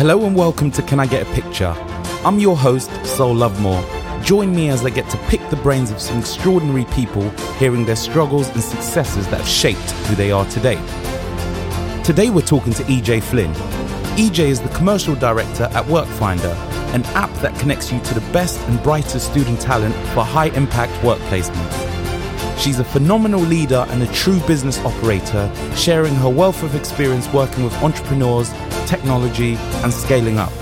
Hello and welcome to Can I Get a Picture? I'm your host, Sol Lovemore. Join me as I get to pick the brains of some extraordinary people, hearing their struggles and successes that have shaped who they are today. Today we're talking to EJ Flynn. EJ is the commercial director at Workfinder, an app that connects you to the best and brightest student talent for high impact work placements. She's a phenomenal leader and a true business operator, sharing her wealth of experience working with entrepreneurs, technology, and scaling up.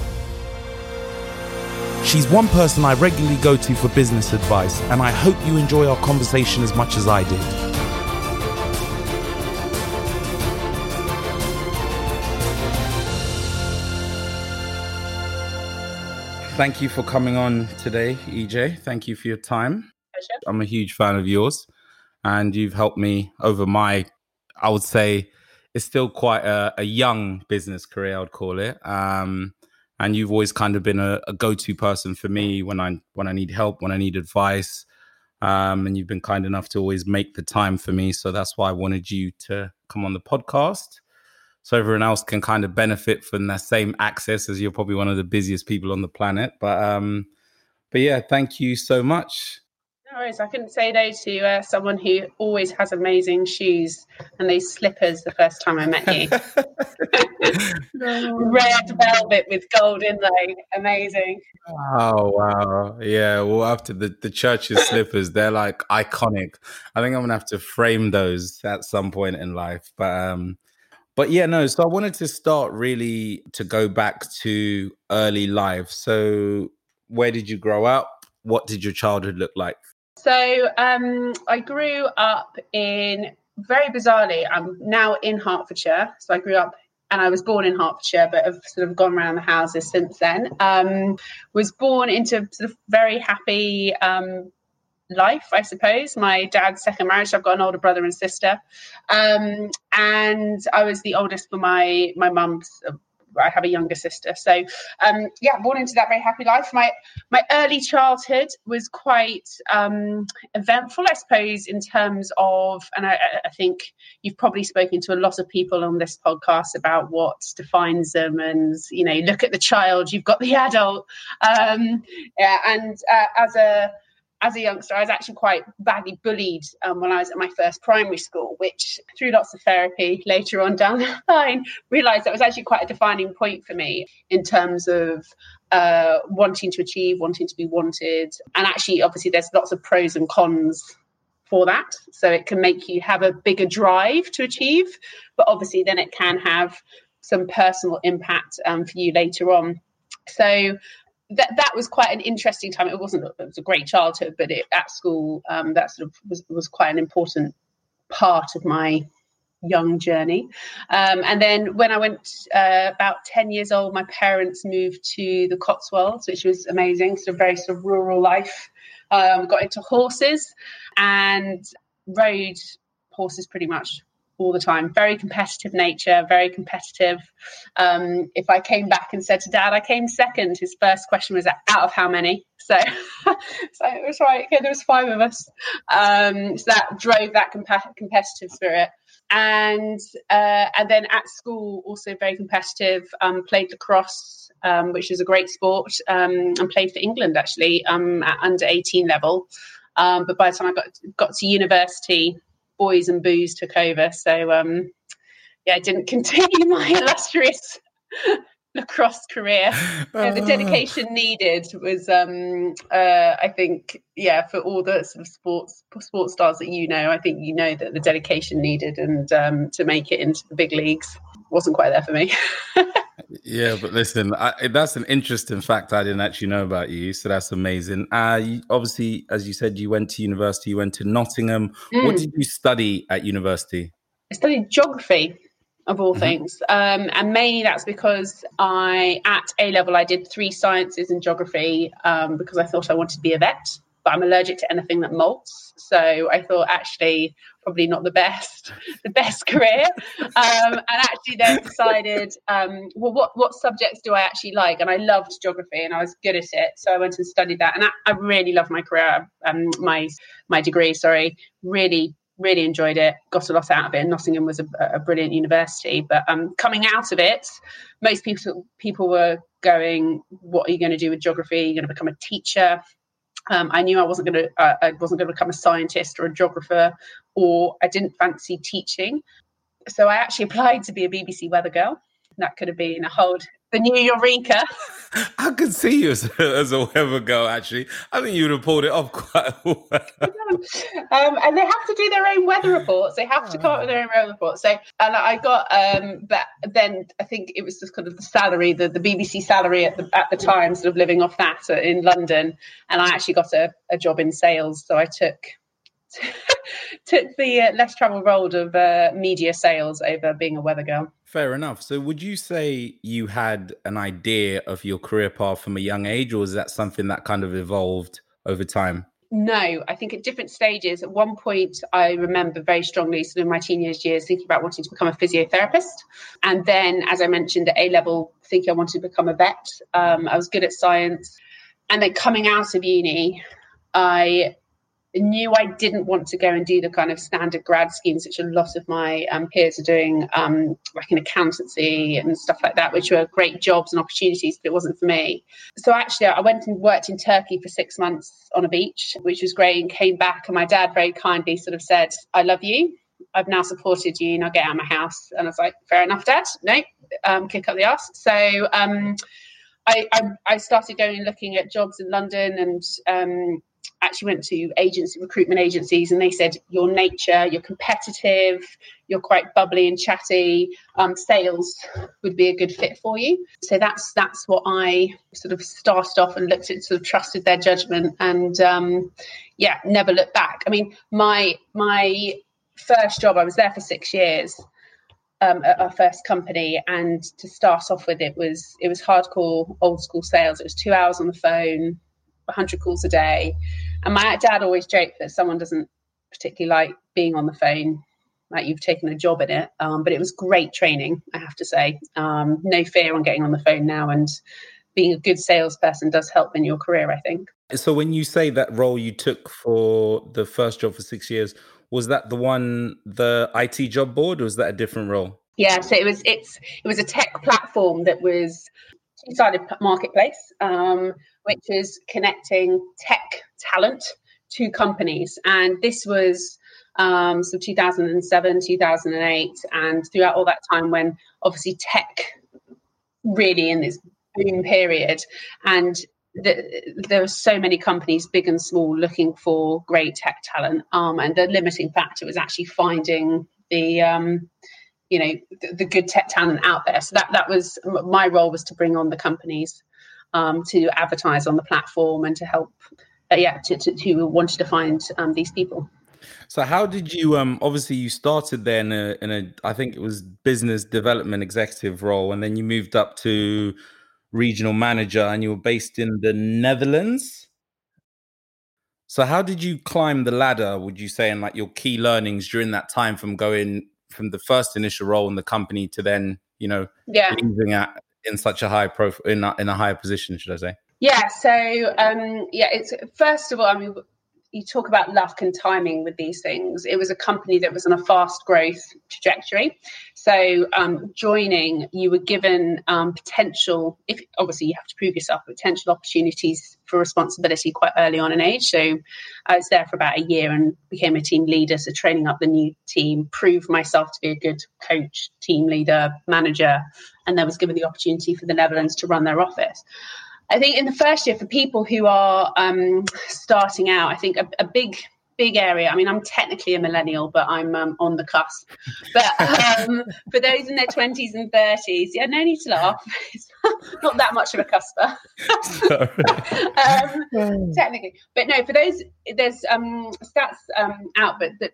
She's one person I regularly go to for business advice, and I hope you enjoy our conversation as much as I did. Thank you for coming on today, EJ. Thank you for your time. Pleasure. I'm a huge fan of yours and you've helped me over my, I would say, it's still quite a, a young business career, I would call it. Um, and you've always kind of been a, a, go-to person for me when I when I need help, when I need advice. Um, and you've been kind enough to always make the time for me. So that's why I wanted you to come on the podcast. So everyone else can kind of benefit from that same access as you're probably one of the busiest people on the planet. But um, but yeah, thank you so much. No worries. I couldn't say no to uh, someone who always has amazing shoes and those slippers the first time I met you. Red velvet with gold inlay. Amazing. Oh, wow. Yeah. Well, after the, the church's slippers, they're like iconic. I think I'm going to have to frame those at some point in life. But, um, but yeah, no. So I wanted to start really to go back to early life. So, where did you grow up? What did your childhood look like? So um, I grew up in very bizarrely. I'm now in Hertfordshire. So I grew up and I was born in Hertfordshire, but have sort of gone around the houses since then. Um, was born into sort of very happy um, life, I suppose. My dad's second marriage. I've got an older brother and sister, um, and I was the oldest for my my mum's I have a younger sister. So um, yeah, born into that very happy life. My my early childhood was quite um, eventful, I suppose, in terms of, and I, I, think you've probably spoken to a lot of people on this podcast about what defines them, and you know, look at the child, you've got the adult, um, yeah, and uh, as a as a youngster, I was actually quite badly bullied um, when I was at my first primary school, which through lots of therapy later on down the line, realised that was actually quite a defining point for me in terms of uh, wanting to achieve, wanting to be wanted. And actually, obviously, there's lots of pros and cons for that. So it can make you have a bigger drive to achieve, but obviously, then it can have some personal impact um, for you later on. So that that was quite an interesting time. It wasn't it was a great childhood, but it, at school um, that sort of was, was quite an important part of my young journey. Um, and then when I went uh, about 10 years old, my parents moved to the Cotswolds, which was amazing. So very sort of rural life. Um, got into horses and rode horses pretty much all the time. Very competitive nature, very competitive. Um, if I came back and said to dad, I came second, his first question was, out of how many? So, so it was right. Okay, there was five of us. Um, so that drove that comp- competitive spirit. And uh, and then at school, also very competitive. Um, played lacrosse, um, which is a great sport, um, and played for England actually um, at under 18 level. Um, but by the time I got got to university, boys and booze took over. So um, yeah, I didn't continue my illustrious lacrosse career. Uh, the dedication needed was, um, uh, I think, yeah, for all the sort of sports sports stars that you know, I think you know that the dedication needed and um, to make it into the big leagues wasn't quite there for me. yeah, but listen, I, that's an interesting fact I didn't actually know about you. So that's amazing. Uh, you, obviously, as you said, you went to university. You went to Nottingham. Mm. What did you study at university? I studied geography of all mm-hmm. things. Um, and mainly that's because I, at A level, I did three sciences and geography um, because I thought I wanted to be a vet, but I'm allergic to anything that molts. So I thought actually probably not the best, the best career. Um, and actually then decided, um, well, what, what subjects do I actually like? And I loved geography and I was good at it. So I went and studied that. And I, I really loved my career, um, my, my degree, sorry, really really enjoyed it, got a lot out of it. And Nottingham was a, a brilliant university. But um, coming out of it, most people people were going, "What are you going to do with geography? You're going to become a teacher." Um, I knew I wasn't going to uh, I wasn't going to become a scientist or a geographer, or I didn't fancy teaching. So I actually applied to be a BBC weather girl. That could have been a hold the new Ulrika. I could see you as, as a weather girl. Actually, I think you would have pulled it off quite well. um, and they have to do their own weather reports. They have to come up with their own weather reports. So, and I got, um, but then I think it was just kind of the salary, the, the BBC salary at the at the time, sort of living off that in London. And I actually got a, a job in sales, so I took took the uh, less travel road of uh, media sales over being a weather girl. Fair enough. So, would you say you had an idea of your career path from a young age, or is that something that kind of evolved over time? No, I think at different stages. At one point, I remember very strongly, sort of my teenage years, thinking about wanting to become a physiotherapist. And then, as I mentioned, at A level, thinking I wanted to become a vet. Um, I was good at science. And then coming out of uni, I knew I didn't want to go and do the kind of standard grad schemes, which a lot of my um, peers are doing, um, like in accountancy and stuff like that, which were great jobs and opportunities, but it wasn't for me. So actually, I went and worked in Turkey for six months on a beach, which was great, and came back. And my dad very kindly sort of said, I love you. I've now supported you. Now get out of my house. And I was like, fair enough, dad. No, um, kick up the ass. So, um, I, I, I, started going and looking at jobs in London and um, actually went to agency recruitment agencies and they said your nature you're competitive you're quite bubbly and chatty um, sales would be a good fit for you. So that's that's what i sort of started off and looked at sort of trusted their judgment and um, yeah never looked back. I mean my my first job i was there for six years um, at our first company and to start off with it was it was hardcore old school sales. It was two hours on the phone 100 calls a day. And my dad always joked that someone doesn't particularly like being on the phone, like you've taken a job in it. Um, but it was great training, I have to say. Um, no fear on getting on the phone now. And being a good salesperson does help in your career, I think. So when you say that role you took for the first job for six years, was that the one, the IT job board, or was that a different role? Yeah, so it was. It's it was a tech platform that was two-sided marketplace, um, which is connecting tech talent to companies. And this was um, so 2007, 2008, and throughout all that time when obviously tech really in this boom period, and the, there were so many companies, big and small, looking for great tech talent. Um, and the limiting factor was actually finding the um, you know the, the, good tech talent out there so that that was my role was to bring on the companies um, to advertise on the platform and to help uh, yeah to, to, to wanted to find um, these people so how did you um obviously you started there in a in a I think it was business development executive role and then you moved up to regional manager and you were based in the Netherlands. So how did you climb the ladder would you say and like your key learnings during that time from going from the first initial role in the company to then you know yeah. leaving at in such a high profile in a, in a higher position should i say? Yeah so um yeah it's first of all i mean you talk about luck and timing with these things. It was a company that was on a fast growth trajectory. So um, joining, you were given um, potential. If obviously you have to prove yourself, potential opportunities for responsibility quite early on in age. So I was there for about a year and became a team leader. So training up the new team, proved myself to be a good coach, team leader, manager, and then was given the opportunity for the Netherlands to run their office. I think in the first year, for people who are um, starting out, I think a, a, big big area. I mean, I'm technically a millennial, but I'm um, on the cusp. But um, for those in their 20s and 30s, yeah, no need to laugh. It's not that much of a cusper. um, technically, but no, for those, there's um, stats um, out, but that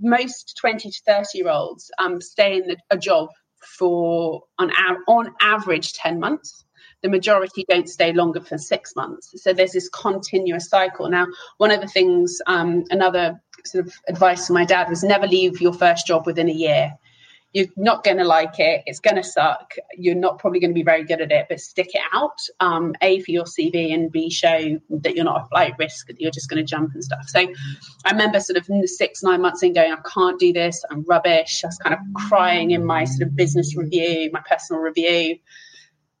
most 20 to 30 year olds um, stay in the, a job for on, on average 10 months the majority don't stay longer for six months. So there's this continuous cycle. Now, one of the things, um, another sort of advice from my dad was never leave your first job within a year. you're not going to like it. It's going to suck. You're not probably going to be very good at it, but stick it out. Um, a for your CV and B show that you're not a flight risk. That you're just going to jump and stuff. So I remember sort of six nine months in going, I can't do this. I'm rubbish. I was kind of crying in my sort of business review, my personal review,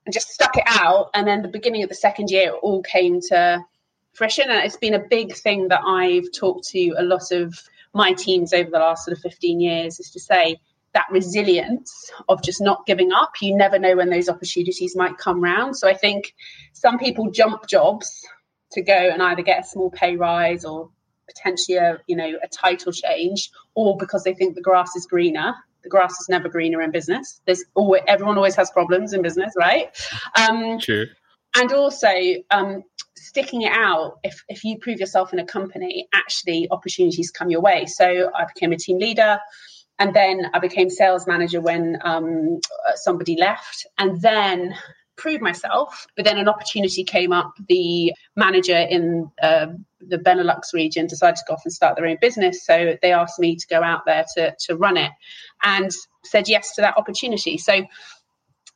and just stuck it out. And then the beginning of the second year, it all came to fruition, and it's been a big thing that I've talked to a lot of my teams over the last sort of 15 years is to say that resilience of just not giving up. You never know when those opportunities might come round. So I think some people jump jobs to go and either get a small pay rise or potentially a you know a title change, or because they think the grass is greener. The grass is never greener in business. There's always everyone always has problems in business, right? Um, True. And also, um, sticking it out if, if you prove yourself in a company actually opportunities come your way so i became a team leader and then I became sales manager when um, somebody left, and then proved myself. But then an opportunity came up. The manager in uh, the Benelux region decided to go off and start their own business, so they asked me to go out there to to run it, and said yes to that opportunity. So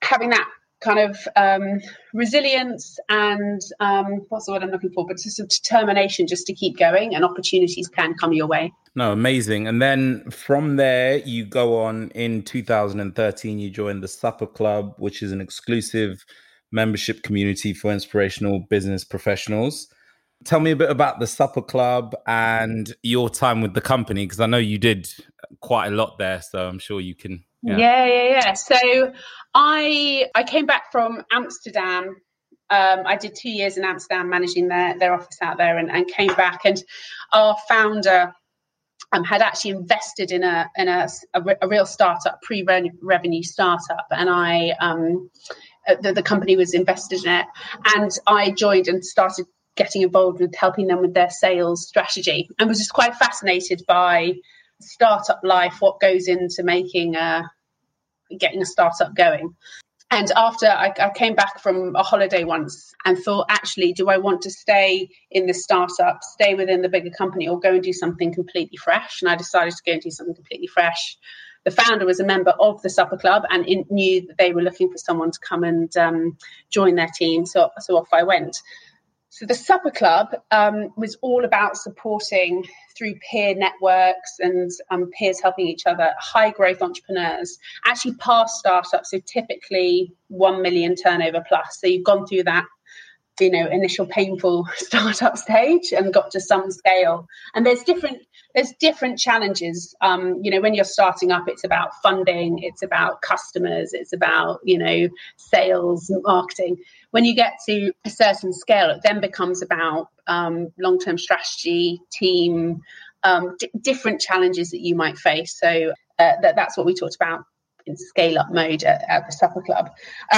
having that kind of um, resilience and um, what's the word I'm looking for, but just determination just to keep going and opportunities can come your way. No, amazing. And then from there, you go on in 2013, you join the Supper Club, which is an exclusive membership community for inspirational business professionals. Tell me a bit about the Supper Club and your time with the company, because I know you did quite a lot there. So I'm sure you can yeah. yeah, yeah, yeah. So I I came back from Amsterdam. Um, I did two years in Amsterdam managing their their office out there, and, and came back. And our founder um, had actually invested in a in a, a, a real startup, pre revenue startup, and I um, uh, the, the company was invested in it, and I joined and started getting involved with helping them with their sales strategy, and was just quite fascinated by startup life, what goes into making a getting a startup going. And after I, I, came back from a holiday once and thought, actually, do I want to stay in the startup, stay within the bigger company, or go and do something completely fresh? And I decided to go and do something completely fresh. The founder was a member of the Supper Club and in, knew that they were looking for someone to come and um, join their team. So, so off I went. So the Supper Club um, was all about supporting through peer networks and um, peers helping each other, high growth entrepreneurs, actually past startups, so typically 1 million turnover plus. So you've gone through that you know initial painful startup stage and got to some scale. And there's different there's different challenges. Um, you know when you're starting up it's about funding it's about customers it's about you know sales marketing when you get to a certain scale, it then becomes about um, long term strategy, team, um, d- different challenges that you might face. So uh, that, that's what we talked about in scale up mode at, at the Supper Club.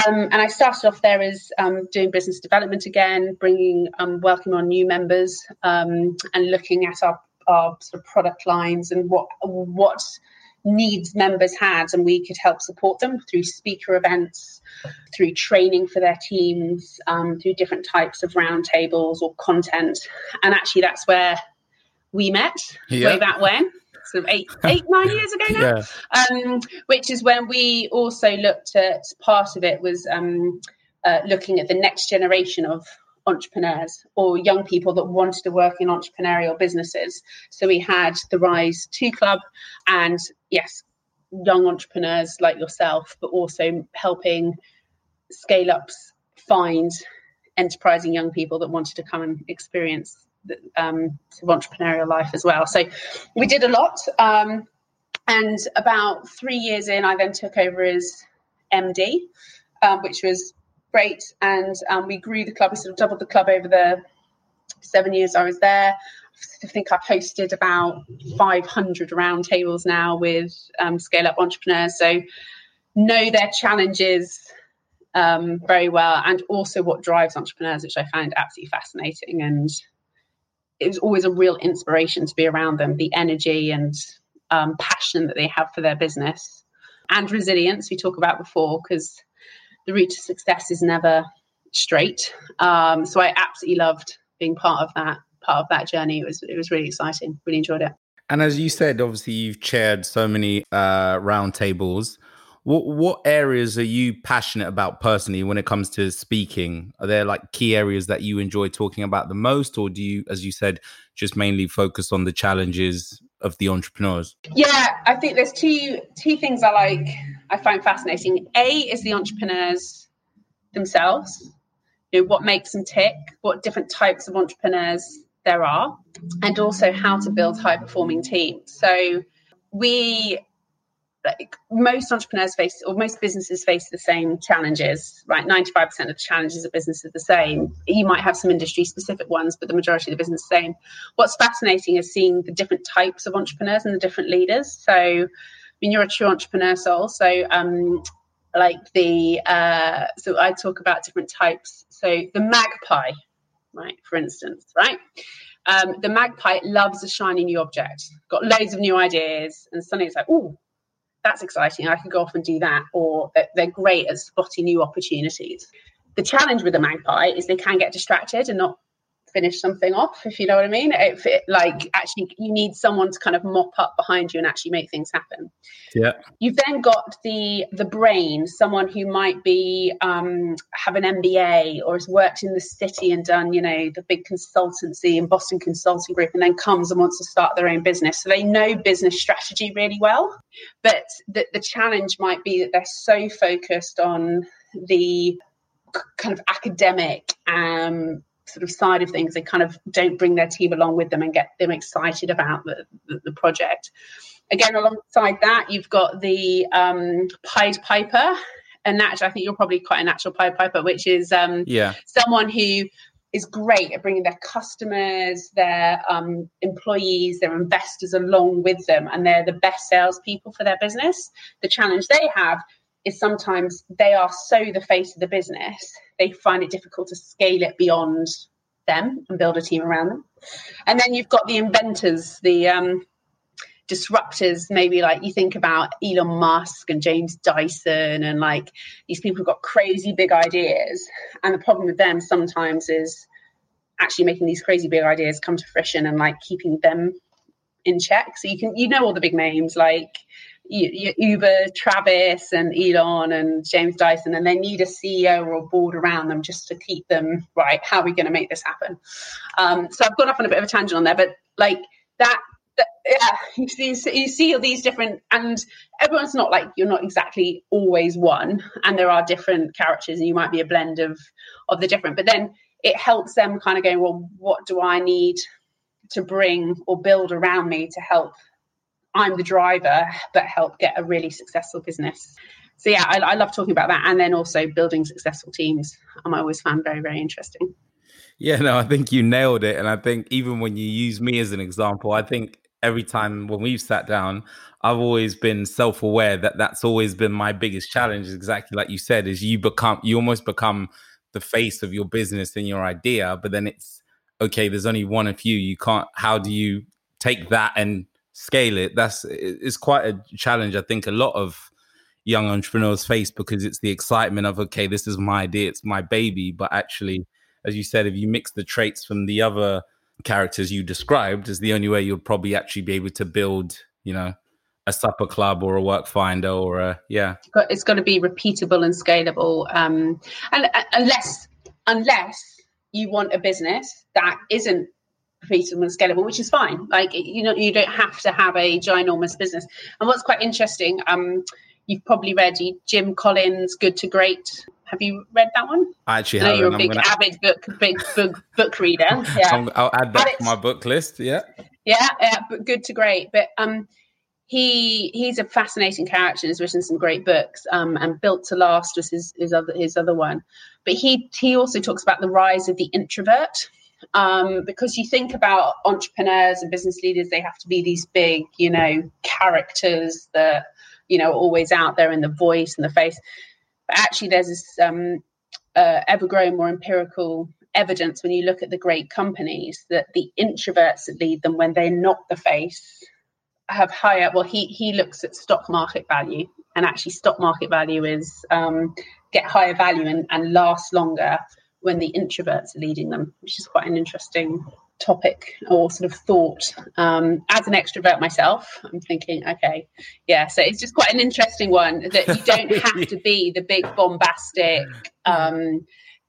Um, and I started off there as um, doing business development again, bringing, um, welcoming on new members um, and looking at our, our sort of product lines and what, what needs members had, and we could help support them through speaker events, through training for their teams, um, through different types of roundtables or content. And actually, that's where we met yeah. way back when. Sort of eight, eight, nine years ago now, yeah. um, which is when we also looked at part of it was um, uh, looking at the next generation of entrepreneurs or young people that wanted to work in entrepreneurial businesses. So we had the Rise 2 Club and, yes, young entrepreneurs like yourself, but also helping scale ups find enterprising young people that wanted to come and experience the um, entrepreneurial life as well. So we did a lot. Um, and about three years in, I then took over as MD, um, which was great. And um, we grew the club. We sort of doubled the club over the seven years I was there. I think I've hosted about 500 roundtables now with um, scale up entrepreneurs. So know their challenges um, very well and also what drives entrepreneurs, which I find absolutely fascinating. And it was always a real inspiration to be around them the energy and um, passion that they have for their business and resilience we talk about before because the route to success is never straight. Um, so I absolutely loved being part of that part of that journey. It was it was really exciting. Really enjoyed it. And as you said, obviously you've chaired so many uh, roundtables. What what areas are you passionate about personally when it comes to speaking? Are there like key areas that you enjoy talking about the most, or do you, as you said, just mainly focus on the challenges of the entrepreneurs? Yeah, I think there's two two things I like. I find fascinating. A is the entrepreneurs themselves. You know, what makes them tick? What different types of entrepreneurs there are, and also how to build high performing teams. So we like most entrepreneurs face or most businesses face the same challenges right 95% of the challenges of business are the same you might have some industry specific ones but the majority of the business is the same what's fascinating is seeing the different types of entrepreneurs and the different leaders so mean you're a true entrepreneur soul so um like the uh so i talk about different types so the magpie right for instance right um, the magpie loves a shiny new object, got loads of new ideas, and suddenly it's like, oh, that's exciting. I could go off and do that. Or they're great at spotting new opportunities. The challenge with the magpie is they can get distracted and not finish something off, if you know what I mean. If it, like actually you need someone to kind of mop up behind you and actually make things happen. Yeah. You've then got the the brain, someone who might be um, have an MBA or has worked in the city and done, you know, the big consultancy in Boston Consulting Group, and then comes and wants to start their own business. So they know business strategy really well, but the, the challenge might be that they're so focused on the kind of academic um, sort of side of things, they kind of don't bring their team along with them and get them excited about the, the, the project. Again, alongside that, you've got the um, Pied Piper, and naturally, I think you're probably quite a natural Pied Piper, which is um, yeah someone who is great at bringing their customers, their um, employees, their investors along with them, and they're the best salespeople for their business. The challenge they have is sometimes they are so the face of the business, they find it difficult to scale it beyond them and build a team around them. And then you've got the inventors, the um, disruptors, maybe like you think about Elon Musk and James Dyson, and like these people have got crazy big ideas. And the problem with them sometimes is actually making these crazy big ideas come to fruition and like keeping them in check. So you can, you know, all the big names like Uber, Travis, and Elon and James Dyson, and they need a CEO or a board around them just to keep them right. How are we going to make this happen? Um, so I've gone off on a bit of a tangent on there, but like that, yeah, you see, you see all these different, and everyone's not like you're not exactly always one, and there are different characters, and you might be a blend of of the different. But then it helps them kind of going, well, what do I need to bring or build around me to help I'm the driver, but help get a really successful business. So yeah, I, I love talking about that, and then also building successful teams. I'm always found very very interesting. Yeah, no, I think you nailed it, and I think even when you use me as an example, I think every time when we've sat down, I've always been self-aware that that's always been my biggest challenge. Exactly like you said, is you become you almost become the face of your business and your idea, but then it's okay. There's only one of you. You can't. How do you take that and scale it that's it's quite a challenge i think a lot of young entrepreneurs face because it's the excitement of okay this is my idea it's my baby. But actually as you said if you mix the traits from the other characters you described is the only way you'll probably actually be able to build you know a supper club or a work finder or a yeah. It's got to be repeatable and scalable um and uh, unless unless you want a business that isn't repeatable and scalable, which is fine. Like you know, you don't have to have a ginormous business. And what's quite interesting, um, you've probably read Jim Collins' Good to Great. Have you read that one? I actually I know you're a big gonna... avid book big book book reader. Yeah, I'll add that to my book list. Yeah, yeah, yeah. But good to great. But um, he he's a fascinating character. He's written some great books. Um, and Built to Last was his his other his other one. But he he also talks about the rise of the introvert um, because you think about entrepreneurs and business leaders, they have to be these big, you know, characters that, you know, always out there in the voice and the face. But actually, there's this um, uh, ever growing more empirical evidence when you look at the great companies that the introverts that lead them when they're not the face have higher well he he looks at stock market value and actually stock market value is um, get higher value and, and last longer when the introverts are leading them, which is quite an interesting topic or sort of thought. Um, as an extrovert myself i'm thinking okay yeah so it's just quite an interesting one that you don't have to be the big bombastic um,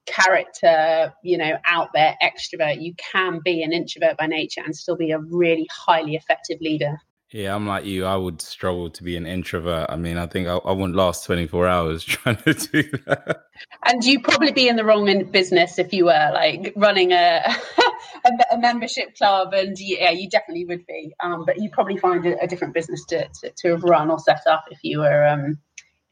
character you know out there extrovert. You can be an introvert by nature and still be a really highly effective leader yeah, I'm like you. I would struggle to be an introvert. I mean, I think I, I wouldn't last 24 hours trying to do that. And you'd probably be in the wrong business if you were like running a a, a, membership club. And yeah, you definitely would be. Um, but you probably find a, a different business to, to, to have run or set up if you were um,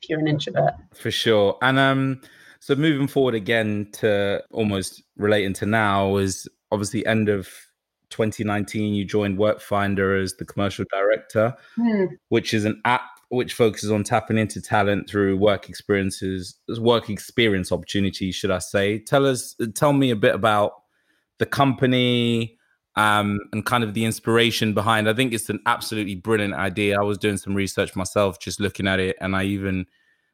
if you're an introvert. For sure. And um, so moving forward again to almost relating to now is obviously end of 2019, you joined Workfinder as the commercial director, mm. which is an app which focuses on tapping into talent through work experiences, work experience opportunities, should I say? Tell us, tell me a bit about the company um, and kind of the inspiration behind. I think it's an absolutely brilliant idea. I was doing some research myself, just looking at it, and I even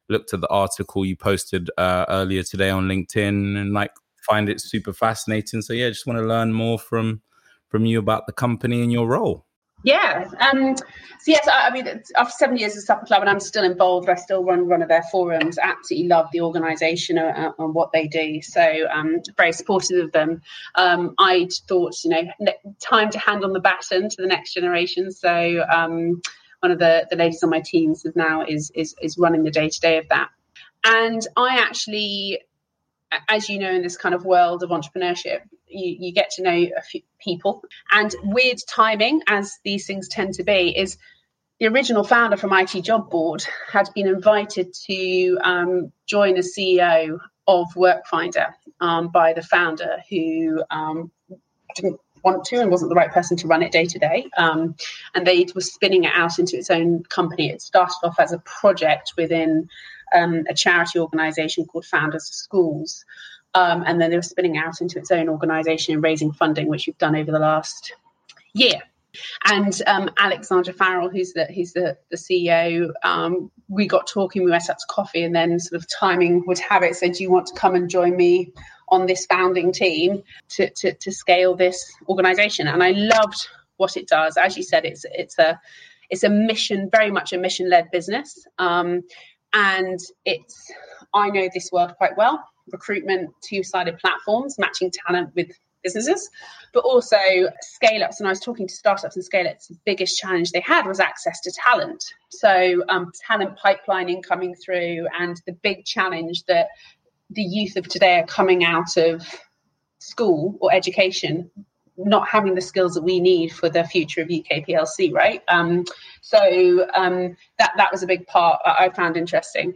looked at the article you posted uh, earlier today on LinkedIn, and like find it super fascinating. So yeah, just want to learn more from from you about the company and your role. Yeah. Um, so yes, I, I, mean, after seven years of Supper Club, and I'm still involved. I still run one of their forums. Absolutely love the organisation and, and, what they do. So um, very supportive of them. Um, I thought, you know, time to hand on the baton to the next generation. So um, one of the, the ladies on my teams is now is is is running the day to day of that. And I actually as you know, in this kind of world of entrepreneurship, you, you get to know a few people. And weird timing, as these things tend to be, is the original founder from IT Job Board had been invited to um, join as CEO of Workfinder um, by the founder who um, didn't want to and wasn't the right person to run it day to day. Um, and they were spinning it out into its own company. It started off as a project within um, a charity organisation called Founders of Schools. Um, and then they were spinning out into its own organisation and raising funding, which we've done over the last year. And um, Alexandra Farrell, who's the who's the, the CEO, um, we got talking. We went out to coffee, and then sort of timing would have it. Said, "Do you want to come and join me on this founding team to to, to scale this organisation?" And I loved what it does. As you said, it's it's a it's a mission, very much a mission led business. Um, and it's I know this world quite well. Recruitment, two-sided platforms, matching talent with businesses, but also scale ups. And I was talking to startups and scale ups. The biggest challenge they had was access to talent. So, um, talent pipelining coming through, and the big challenge that the youth of today are coming out of school or education not having the skills that we need for the future of UK PLC, right? Um, so um, that that was a big part I found interesting.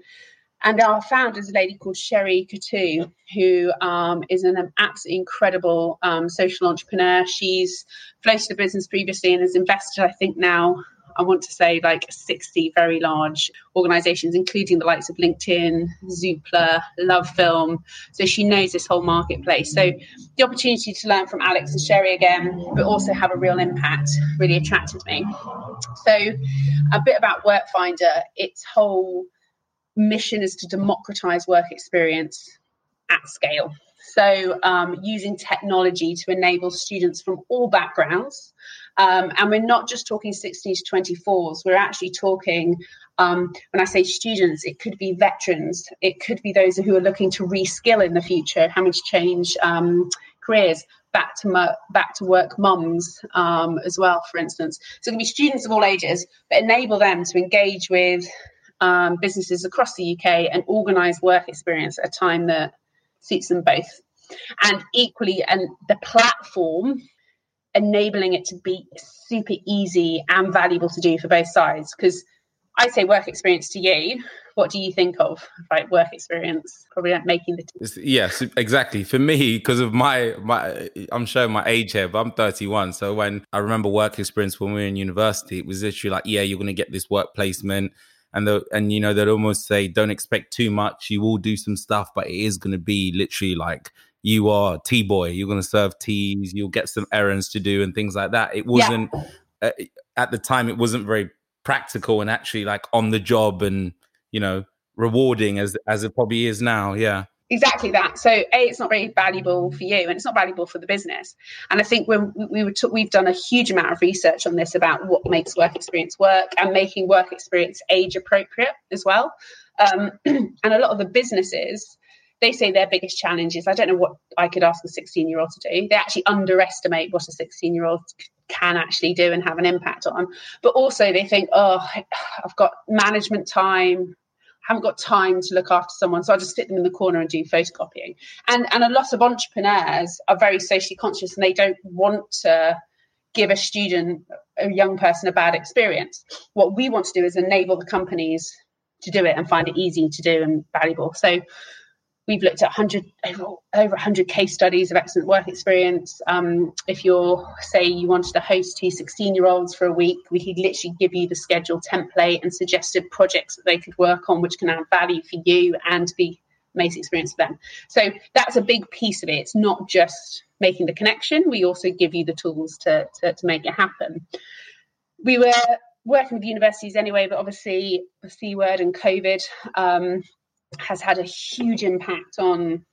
And our founder is a lady called Sherry Coutu, who um, is an absolutely incredible um, social entrepreneur. She's floated a business previously and has invested, I think, now I want to say like 60 very large organizations, including the likes of LinkedIn, Zoopla, Love Film. So she knows this whole marketplace. So the opportunity to learn from Alex and Sherry again, but also have a real impact really attracted me. So a bit about Workfinder, its whole mission is to democratize work experience at scale. So, um, using technology to enable students from all backgrounds um, and we're not just talking 16 to 24s, we're actually talking, um, when I say students, it could be veterans, it could be those who are looking to reskill in the future, having to change um, careers. Back to back to work mums um, as well, for instance. So it can be students of all ages, but enable them to engage with um, businesses across the UK and organise work experience at a time that suits them both and equally and the platform enabling it to be super easy and valuable to do for both sides because I say work experience to you. What do you think of like work experience? Probably like making the t- yes, exactly. For me, because of my my, I'm showing my age here, but I'm 31. So when I remember work experience when we were in university, it was literally like, yeah, you're going to get this work placement, and the and you know they'd almost say, don't expect too much. You will do some stuff, but it is going to be literally like you are T boy, you're going to serve teas, you'll get some errands to do and things like that. It wasn't yeah. uh, at the time, it wasn't very practical and actually like on the job and, you know, rewarding as as it probably is now. Yeah. Exactly that so a it's not very valuable for you and it's not valuable for the business and i think when we were t- we've done a huge amount of research on this about what makes work experience work and making work experience age appropriate as well um, and a lot of the businesses they say their biggest challenge is I don't know what I could ask a 16 year old to do. They actually underestimate what a 16 year old can actually do and have an impact on. But also they think, oh, I've got management time, haven't got time to look after someone, so I'll just sit them in the corner and do photocopying. And and a lot of entrepreneurs are very socially conscious and they don't want to give a student, a young person, a bad experience. What we want to do is enable the companies to do it and find it easy to do and valuable. So we've looked at 100 over, over 100 case studies of excellent work experience. Um, if you're say you wanted to host two 16 year olds for a week we could literally give you the schedule template and suggested projects that they could work on which can add value for you and the amazing experience for them. So that's a big piece of it. It's not just making the connection. We also give you the tools to, to, to make it happen. We were working with universities anyway but obviously the c word and covid um, has had a huge impact on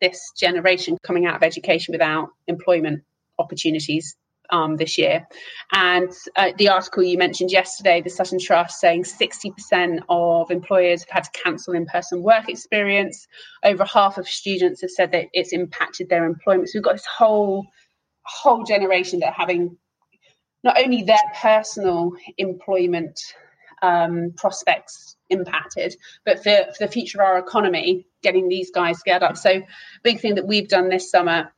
this generation coming out of education without employment opportunities um, this year. And uh, the article you mentioned yesterday, the Sutton Trust, saying 60% of employers have had to cancel in person work experience. Over half of students have said that it's impacted their employment. So we've got this whole whole generation that are having not only their personal employment um, prospects impacted, but for, for the future of our economy, getting these guys scared up. So, big thing that we've done this summer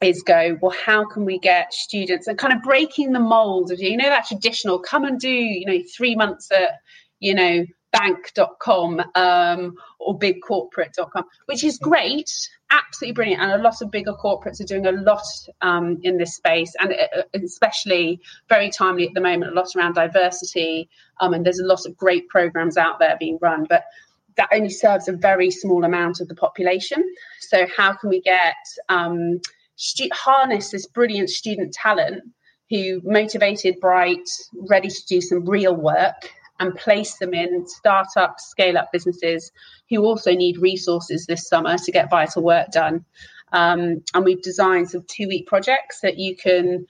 is go well how can we get students and kind of breaking the mold of you know that traditional come and do you know three months at you know bank.com um, or bigcorporate.com, which is great, absolutely brilliant. And a lot of bigger corporates are doing a lot um, in this space, and uh, especially very timely at the moment, a lot around diversity. Um, and there's a lot of great programs out there being run, but that only serves a very small amount of the population. So, how can we get um, stu- harness this brilliant student talent? Who motivated, bright, ready to do some real work and place them in startup, scale up businesses who also need resources this summer to get vital work done. Um, and we've designed some two week projects that you can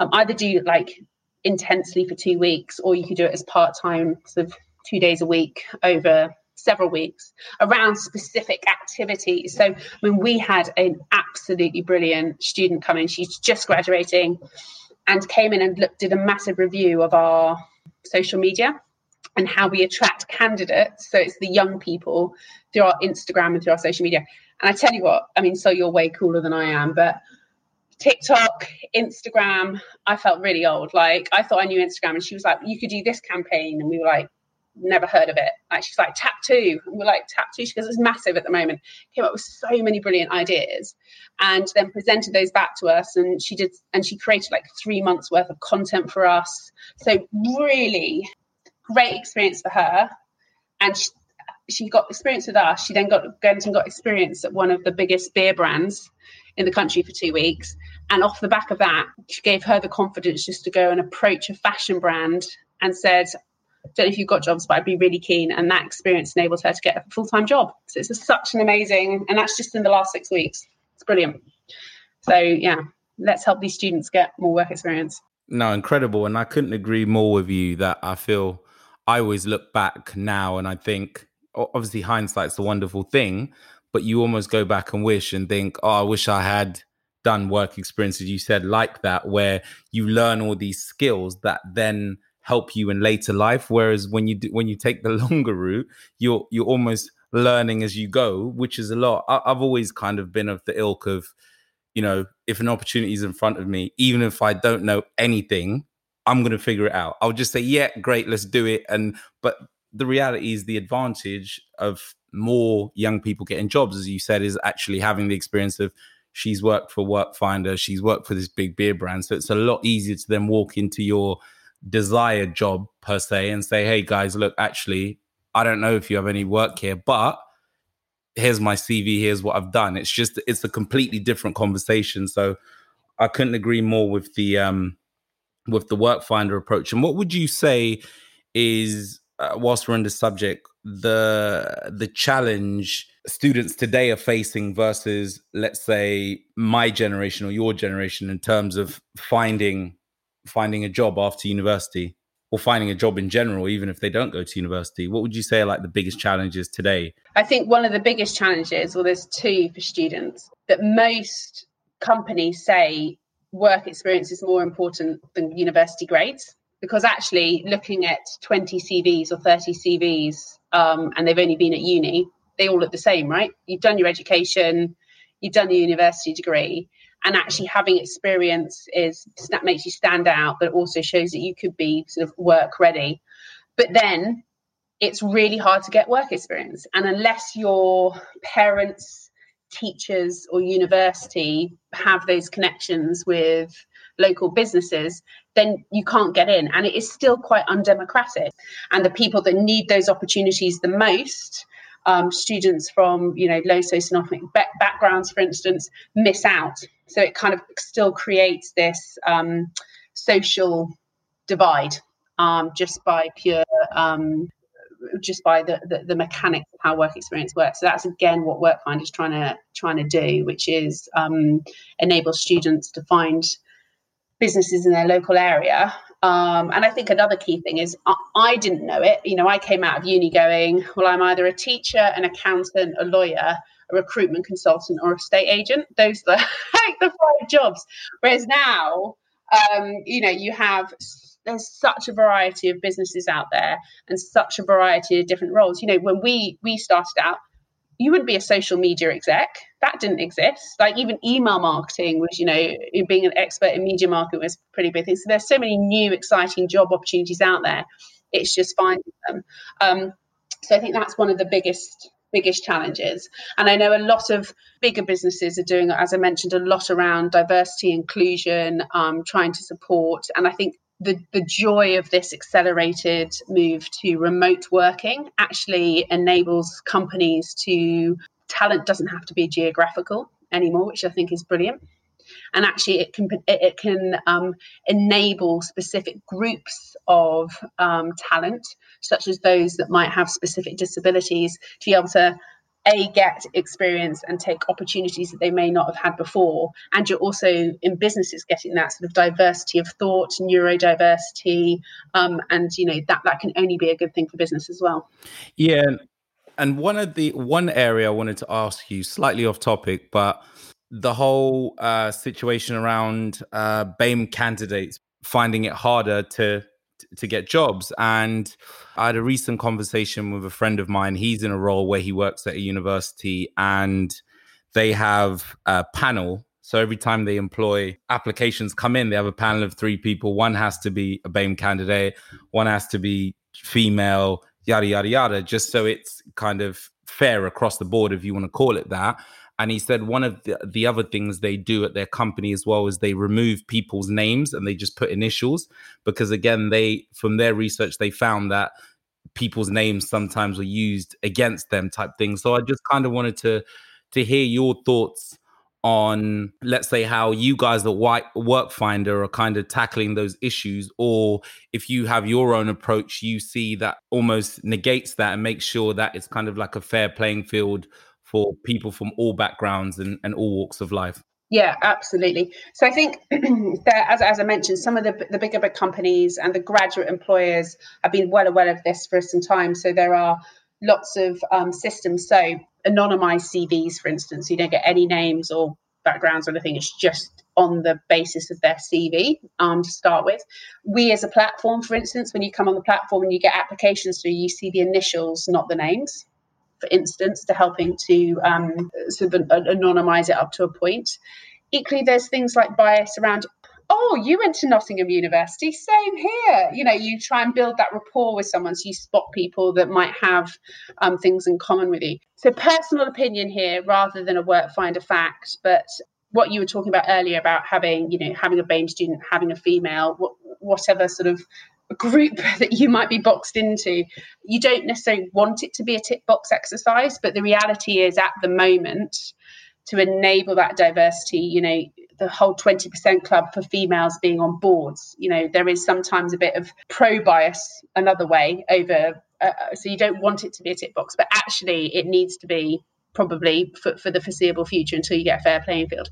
um, either do like intensely for two weeks or you could do it as part time, sort of two days a week over several weeks around specific activities. So, I mean, we had an absolutely brilliant student come in. She's just graduating and came in and looked, did a massive review of our social media and how we attract candidates. So it's the young people through our Instagram and through our social media. And I tell you what, I mean, so you're way cooler than I am, but TikTok, Instagram, I felt really old. Like I thought I knew Instagram, and she was like, "You could do this campaign," and we were like, "Never heard of it." Like she's like, "Tap two," and we're like, "Tap two," because it's massive at the moment. Came up with so many brilliant ideas, and then presented those back to us. And she did, and she created like three months worth of content for us. So really great experience for her. And she, she got experience with us. She then got went and got experience at one of the biggest beer brands in the country for two weeks. And off the back of that, she gave her the confidence just to go and approach a fashion brand and said, don't know if you've got jobs, but I'd be really keen. And that experience enabled her to get a full time job. So it's such an amazing, and that's just in the last six weeks. It's brilliant. So, yeah, let's help these students get more work experience. No, incredible. And I couldn't agree more with you that I feel I always look back now and I think, obviously, hindsight's a wonderful thing, but you almost go back and wish and think, oh, I wish I had done work experiences you said like that, where you learn all these skills that then help you in later life. Whereas when you do, when you take the longer route, you're you're almost learning as you go, which is a lot. I, I've always kind of been of the ilk of, you know, if an opportunity is in front of me, even if I don't know anything, I'm going to figure it out. I'll just say, yeah, great, let's do it. And but the reality is the advantage of more young people getting jobs, as you said, is actually having the experience of she's worked for Workfinder, she's worked for this big beer brand. So it's a lot easier to then walk into your desired job per se and say, hey guys, look, actually, I don't know if you have any work here, but here's my CV, here's what I've done. It's just it's a completely different conversation. So I couldn't agree more with the um with the work finder approach and what would you say is uh, whilst we're in the subject the the challenge students today are facing versus let's say my generation or your generation in terms of finding finding a job after university or finding a job in general even if they don't go to university? What would you say are like the biggest challenges today? I think one of the biggest challenges well there's two for students that most companies say work experience is more important than university grades because actually looking at 20 cvs or 30 cvs um, and they've only been at uni they all look the same, right? You've done your education, you've done the university degree, and actually having experience is that makes you stand out, but also shows that you could be sort of work ready. But then it's really hard to get work experience, and unless your parents, teachers, or university have those connections with local businesses, then you can't get in. And it is still quite undemocratic. And the people that need those opportunities the most um, students from you know low socioeconomic backgrounds, for instance, miss out. So it kind of still creates this um, social divide um, just by pure um, just by the, the, the mechanics of how work experience works. So that's again what Workfinder is trying to trying to do, which is um, enable students to find businesses in their local area um, and I think another key thing is I, I, didn't know it. You know, I came out of uni going, well, I'm either a teacher, an accountant, a lawyer, a recruitment consultant, or a state agent. Those are like the five jobs. Whereas now, um, you know, you have there's such a variety of businesses out there and such a variety of different roles. You know, when we we started out, you wouldn't be a social media exec. That didn't exist. Like even email marketing was, you know, being an expert in media marketing was pretty big thing. So there's so many new exciting job opportunities out there. It's just finding them. Um, so I think that's one of the biggest biggest challenges. And I know a lot of bigger businesses are doing, as I mentioned, a lot around diversity, inclusion, um, trying to support. And I think the, the joy of this accelerated move to remote working actually enables companies to talent doesn't have to be geographical anymore which i think is brilliant. And actually it can it can um, enable specific groups of um, talent such as those that might have specific disabilities to be able to a get experience and take opportunities that they may not have had before. And you're also in businesses getting that sort of diversity of thought neurodiversity um, and you know that that can only be a good thing for business as well. Yeah and one of the one area i wanted to ask you slightly off topic but the whole uh, situation around uh, BAME candidates finding it harder to to get jobs. And I had a recent conversation with a friend of mine. He's in a role where he works at a university and they have a panel. So every time they employ applications come in, they have a panel of three people. One has to be a BAME candidate, one has to be female, yada, yada, yada, just so it's kind of fair across the board, if you want to call it that. And he said one of the, the other things they do at their company as well is they remove people's names and they just put initials because again, they from their research they found that people's names sometimes were used against them type thing. So I just kind of wanted to to hear your thoughts on let's say how you guys at white work finder are kind of tackling those issues or if you have your own approach you see that almost negates that and makes sure that it's kind of like a fair playing field for people from all backgrounds and, and all walks of life. Yeah, absolutely. So I think that, as, as I mentioned, some of the, the bigger big companies and the graduate employers have been well aware of this for some time. So there are lots of um, systems. So anonymized CVs, for instance, you don't get any names or backgrounds or anything. It's just on the basis of their CV um, to start with. We, as a platform, for instance, when you come on the platform and you get applications through, you see the initials, not the names for instance, to helping to um, sort of anonymize it up to a point. Equally, there's things like bias around oh, you went to Nottingham University, same here. You know, you try and build that rapport with someone so you spot people that might have um, things in common with you. So, personal opinion here rather than a work finder fact, but what you were talking about earlier about having, you know, having a BAME student, having a female, whatever sort of group that you might be boxed into. You don't necessarily want it to be a tick box exercise, but the reality is at the moment, to enable that diversity, you know, the whole 20% club for females being on boards, you know, there is sometimes a bit of pro bias another way over uh, so you don't want it to be a tick box, but actually it needs to be probably for, for the foreseeable future until you get a fair playing field.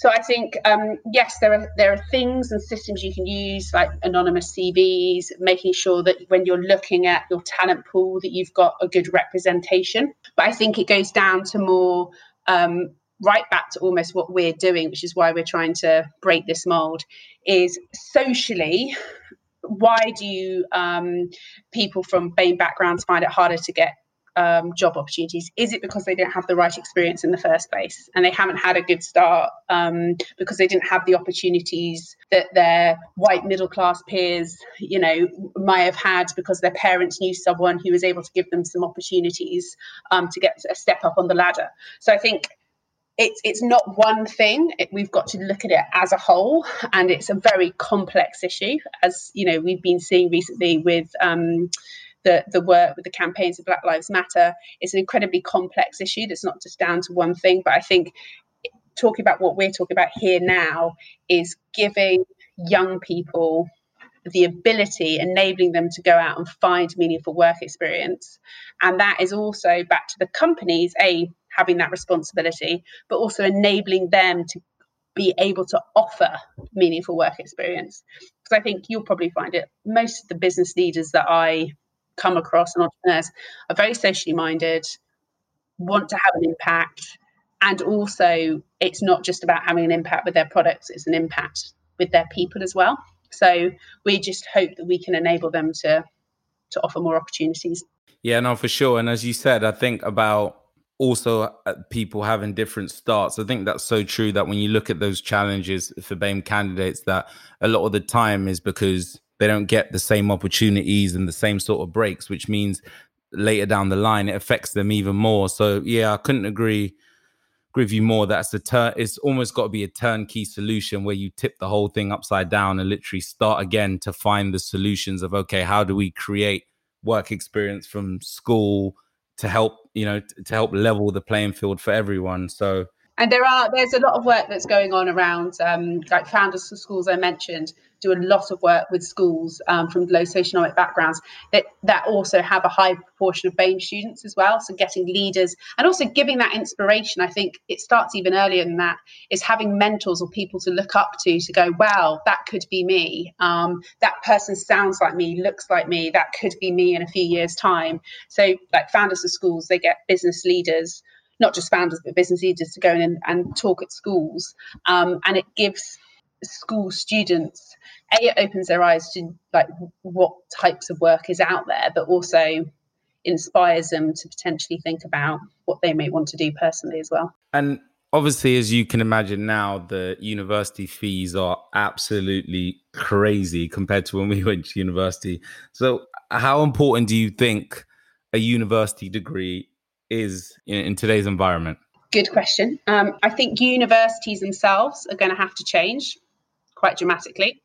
So I think um, yes, there are there are things and systems you can use like anonymous CVs, making sure that when you're looking at your talent pool that you've got a good representation. But I think it goes down to more um, right back to almost what we're doing, which is why we're trying to break this mold. Is socially, why do um, people from BAME backgrounds find it harder to get um, job opportunities? Is it because they don't have the right experience in the first place and they haven't had a good start um, because they didn't have the opportunities that their white middle class peers, you know, might have had because their parents knew someone who was able to give them some opportunities um, to get a step up on the ladder? So I think it's it's not one thing. It, we've got to look at it as a whole, and it's a very complex issue, as you know we've been seeing recently with. Um, the, the work with the campaigns of Black Lives Matter. It's an incredibly complex issue that's not just down to one thing. But I think talking about what we're talking about here now is giving young people the ability, enabling them to go out and find meaningful work experience. And that is also back to the companies, A, having that responsibility, but also enabling them to be able to offer meaningful work experience. Because I think you'll probably find it, most of the business leaders that I come across and entrepreneurs are very socially minded, want to have an impact, and also it's not just about having an impact with their products, it's an impact with their people as well. So we just hope that we can enable them to to offer more opportunities. Yeah, no, for sure. And as you said, I think about also uh, people having different starts. I think that's so true that when you look at those challenges for BAME candidates, that a lot of the time is because they don't get the same opportunities and the same sort of breaks, which means later down the line it affects them even more. So yeah, I couldn't agree agree with you more. That's a turn. It's almost got to be a turnkey solution where you tip the whole thing upside down and literally start again to find the solutions of okay, how do we create work experience from school to help you know to help level the playing field for everyone. So and there are there's a lot of work that's going on around um, like Founders4Schools I mentioned do a lot of work with schools um, from low socioeconomic backgrounds that that also have a high proportion of BAME students as well. So getting leaders and also giving that inspiration. I think it starts even earlier than that. Is having mentors or people to look up to to go, wow, that could be me. Um, that person sounds like me, looks like me. That could be me in a few years' time. So like founders of schools, they get business leaders not just founders but business leaders to go in and, and talk at schools um, and it gives school students a it opens their eyes to like what types of work is out there but also inspires them to potentially think about what they may want to do personally as well and obviously as you can imagine now the university fees are absolutely crazy compared to when we went to university so how important do you think a university degree is in, in today's environment? Good question. Um, I think universities themselves are going to have to change quite dramatically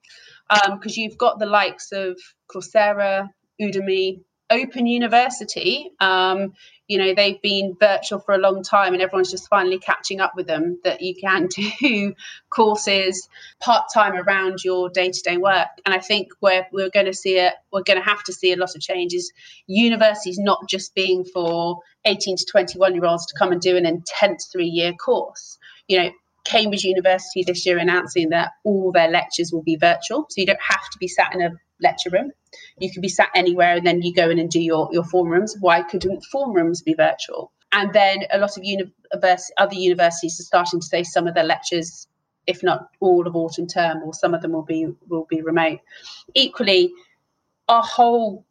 because um, you've got the likes of Coursera, Udemy, Open University, um, you know, they've been virtual for a long time and everyone's just finally catching up with them that you can do courses part time around your day to day work. And I think where we're going to see it, we're going to have to see a lot of changes. Universities not just being for 18 to 21 year olds to come and do an intense three year course. You know, Cambridge University this year announcing that all their lectures will be virtual. So you don't have to be sat in a lecture room. You can be sat anywhere and then you go in and do your, your form rooms. Why couldn't form rooms be virtual? And then a lot of univers- other universities are starting to say some of their lectures, if not all of autumn term, or some of them will be will be remote. Equally, our whole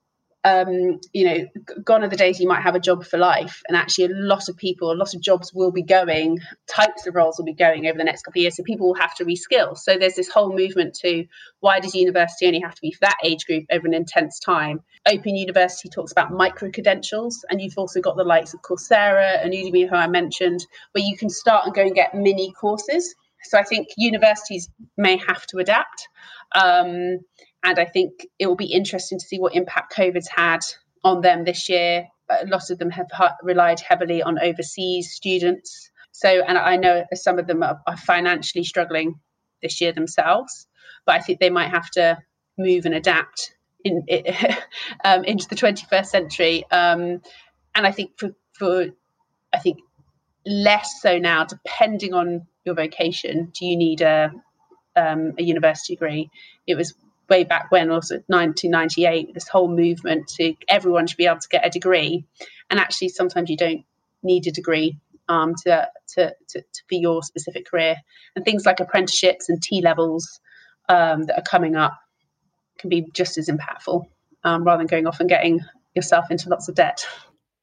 um, you know, gone are the days you might have a job for life. And actually, a lot of people, a lot of jobs will be going, types of roles will be going over the next couple of years. So people will have to reskill. So there's this whole movement to why does university only have to be for that age group over an intense time? Open University talks about micro credentials, and you've also got the likes of Coursera and Udemy, who I mentioned, where you can start and go and get mini courses. So I think universities may have to adapt. Um, and I think it will be interesting to see what impact COVID's had on them this year. A lot of them have relied heavily on overseas students. So, and I know some of them are, financially struggling this year themselves, but I think they might have to move and adapt in, um, into the 21st century. Um, and I think for, for, I think less so now, depending on your vocation, do you need a, um, a university degree? It was way back when, also 1998, this whole movement to everyone should be able to get a degree. And actually, sometimes you don't need a degree um, to, to, to, to, for your specific career. And things like apprenticeships and T levels um, that are coming up can be just as impactful um, rather than going off and getting yourself into lots of debt.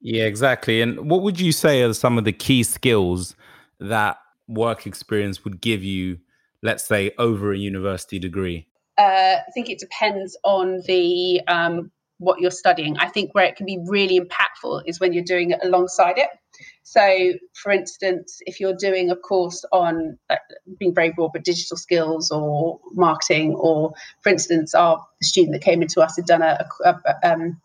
Yeah, exactly. And what would you say are some of the key skills that work experience would give you, let's say, over a university degree? Uh, I think it depends on the um, what you're studying. I think where it can be really impactful is when you're doing it alongside it. So, for instance, if you're doing a course on uh, being very broad, but digital skills or marketing, or for instance, our student that came into us had done a, a, a, um,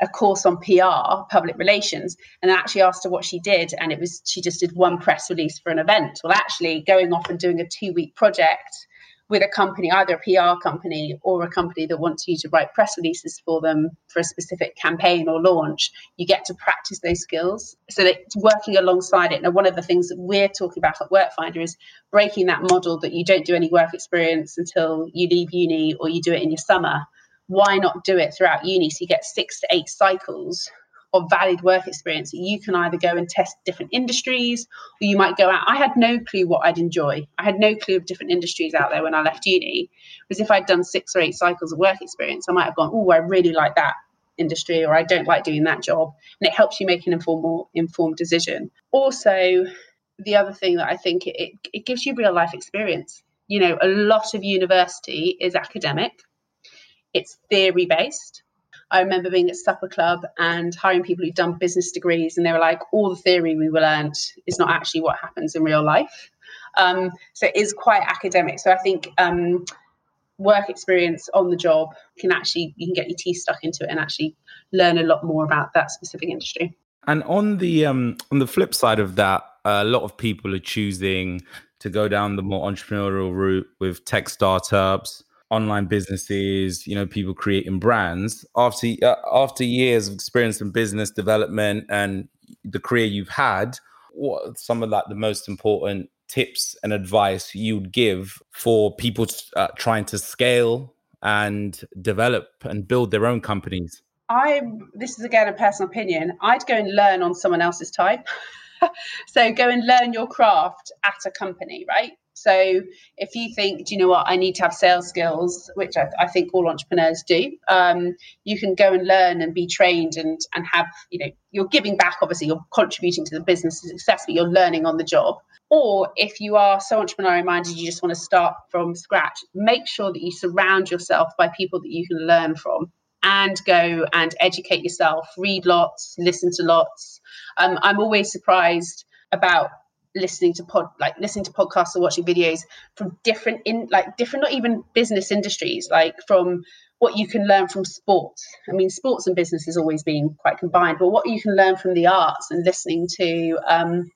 a course on PR, public relations, and I actually asked her what she did, and it was she just did one press release for an event. Well, actually, going off and doing a two week project with a company, either a PR company or a company that wants you to write press releases for them for a specific campaign or launch, you get to practice those skills. So that it's working alongside it. Now, one of the things that we're talking about at Workfinder is breaking that model that you don't do any work experience until you leave uni or you do it in your summer. Why not do it throughout uni? So you get six to eight cycles of valid work experience that you can either go and test different industries or you might go out. I had no clue what i'd enjoy. I had no clue of different industries out there when i left uni. Because if i'd done six or eight cycles of work experience i might have gone oh i really like that industry or i don't like doing that job and it helps you make an informed more informed decision. Also the other thing that i think it, it gives you real life experience. You know a lot of university is academic. It's theory based I remember being at Supper Club and hiring people who've done business degrees, and they were like, all the theory we were learned is not actually what happens in real life. Um, so it is quite academic. So I think um, work experience on the job can actually you can get your teeth stuck into it and actually learn a lot more about that specific industry. And on the um, on the flip side of that, a lot of people are choosing to go down the more entrepreneurial route with tech startups online businesses, you know, people creating brands. After uh, after years of experience in business development and the career you've had, what some of like the most important tips and advice you'd give for people uh, trying to scale and develop and build their own companies? I this is again a personal opinion. I'd go and learn on someone else's time. so go and learn your craft at a company, right? So if you think, do you know what, I need to have sales skills, which I, I think all entrepreneurs do, um, you can go and learn and be trained and and have, you know, you're giving back. Obviously, you're contributing to the business success, but you're learning on the job. Or if you are so entrepreneurial minded, you just want to start from scratch, make sure that you surround yourself by people that you can learn from and go and educate yourself, read lots, listen to lots. Um, I'm always surprised about listening to pod like listening to podcasts or watching videos from different in like different not even business industries like from what you can learn from sports. I mean sports and business has always been quite combined but what you can learn from the arts and listening to um,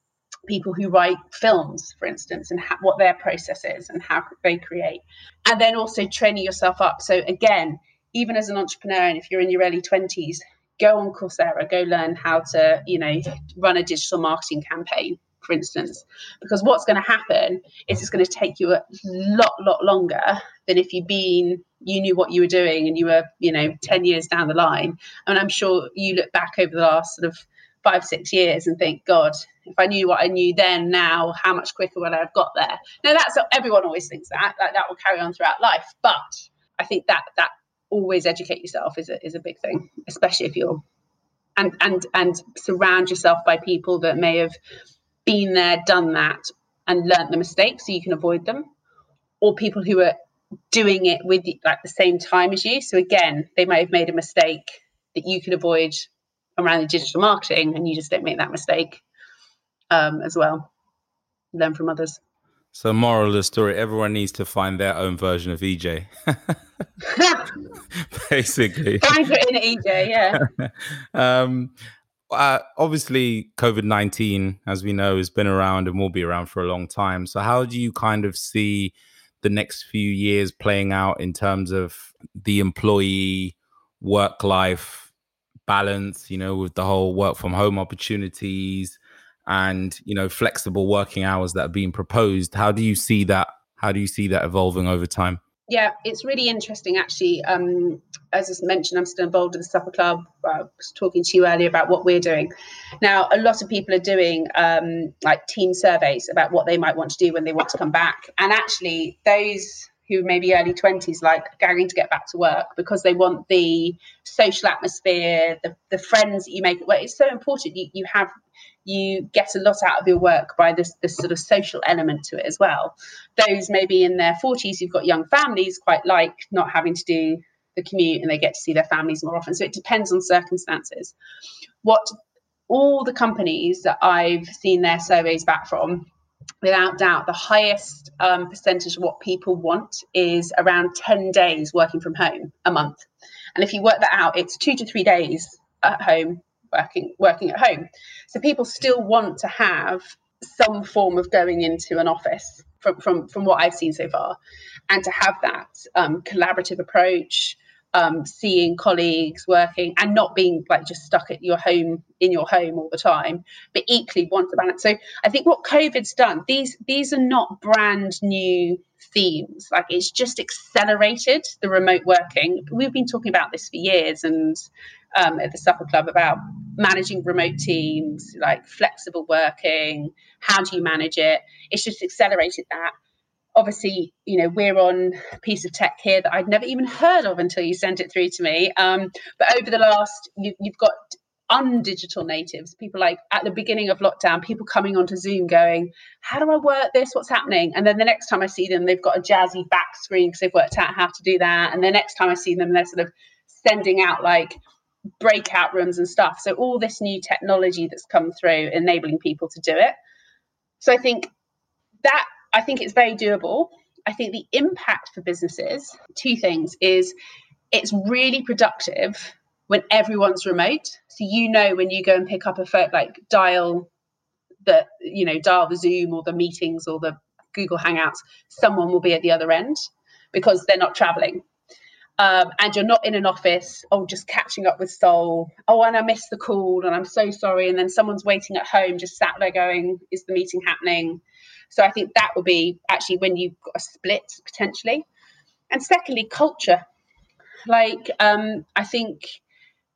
people who write films for instance and ha- what their process is and how they create. And then also training yourself up. So again even as an entrepreneur and if you're in your early 20s go on coursera go learn how to you know run a digital marketing campaign for instance, because what's going to happen is it's going to take you a lot, lot longer than if you'd been, you knew what you were doing and you were, you know, 10 years down the line. And I'm sure you look back over the last sort of five, six years and think, God, if I knew what I knew then, now, how much quicker would I have got there? Now, that's everyone always thinks that, like that will carry on throughout life. But I think that, that, always educate yourself is a, is a big thing especially if you're and and and surround yourself by people that may have been there, done that, and learnt the mistakes so you can avoid them, or people who are doing it with like the same time as you. So again, they might have made a mistake that you can avoid around the digital marketing, and you just don't make that mistake um, as well. Learn from others. So, moral of the story: everyone needs to find their own version of EJ. Basically, find it in EJ, yeah. um, uh, obviously, COVID 19, as we know, has been around and will be around for a long time. So, how do you kind of see the next few years playing out in terms of the employee work life balance, you know, with the whole work from home opportunities and, you know, flexible working hours that are being proposed. How do you see that? How do you see that evolving over time? Yeah, it's really interesting actually. Um, as I mentioned, I'm still involved in the Supper Club. I was talking to you earlier about what we're doing. Now, a lot of people are doing um, like team surveys about what they might want to do when they want to come back. And actually, those who may be early 20s like going to get back to work because they want the social atmosphere the, the friends that you make well it's so important you, you have you get a lot out of your work by this this sort of social element to it as well. Those maybe in their 40s who've got young families quite like not having to do the commute and they get to see their families more often. So it depends on circumstances. What all the companies that i've seen their surveys back from without doubt, the highest um, percentage of what people want is around 10 days working from home a month. And if you work that out, it's two to three days at home working working at home. So people still want to have some form of going into an office from from, from what I've seen so far, and to have that um, collaborative approach, um, seeing colleagues working and not being like just stuck at your home in your home all the time, but equally want to balance. So I think what COVID's done, these these are not brand new themes. Like it's just accelerated the remote working. We've been talking about this for years and um, at the Supper Club about managing remote teams, like flexible working, how do you manage it? It's just accelerated that obviously, you know, we're on a piece of tech here that I'd never even heard of until you sent it through to me. Um, but over the last, you, you've got undigital natives, people like at the beginning of lockdown, people coming onto Zoom going, How do I work this? What's happening? And then the next time I see them, they've got a jazzy back screen because they've worked out how to do that. And the next time I see them, they're sort of sending out like breakout rooms and stuff. So all this new technology that's come through enabling people to do it. So I think that I think it's very doable. I think the impact for businesses, two things, is it's really productive when everyone's remote. So you know when you go and pick up a phone, like dial the, you know, dial the Zoom or the meetings or the Google Hangouts, someone will be at the other end because they're not traveling. Um, and you're not in an office, oh, just catching up with Sol. Oh, and I missed the call and I'm so sorry. And then someone's waiting at home, just sat there going, is the meeting happening? So I think that will be actually when you've got a split potentially. And secondly, culture. Like um, I think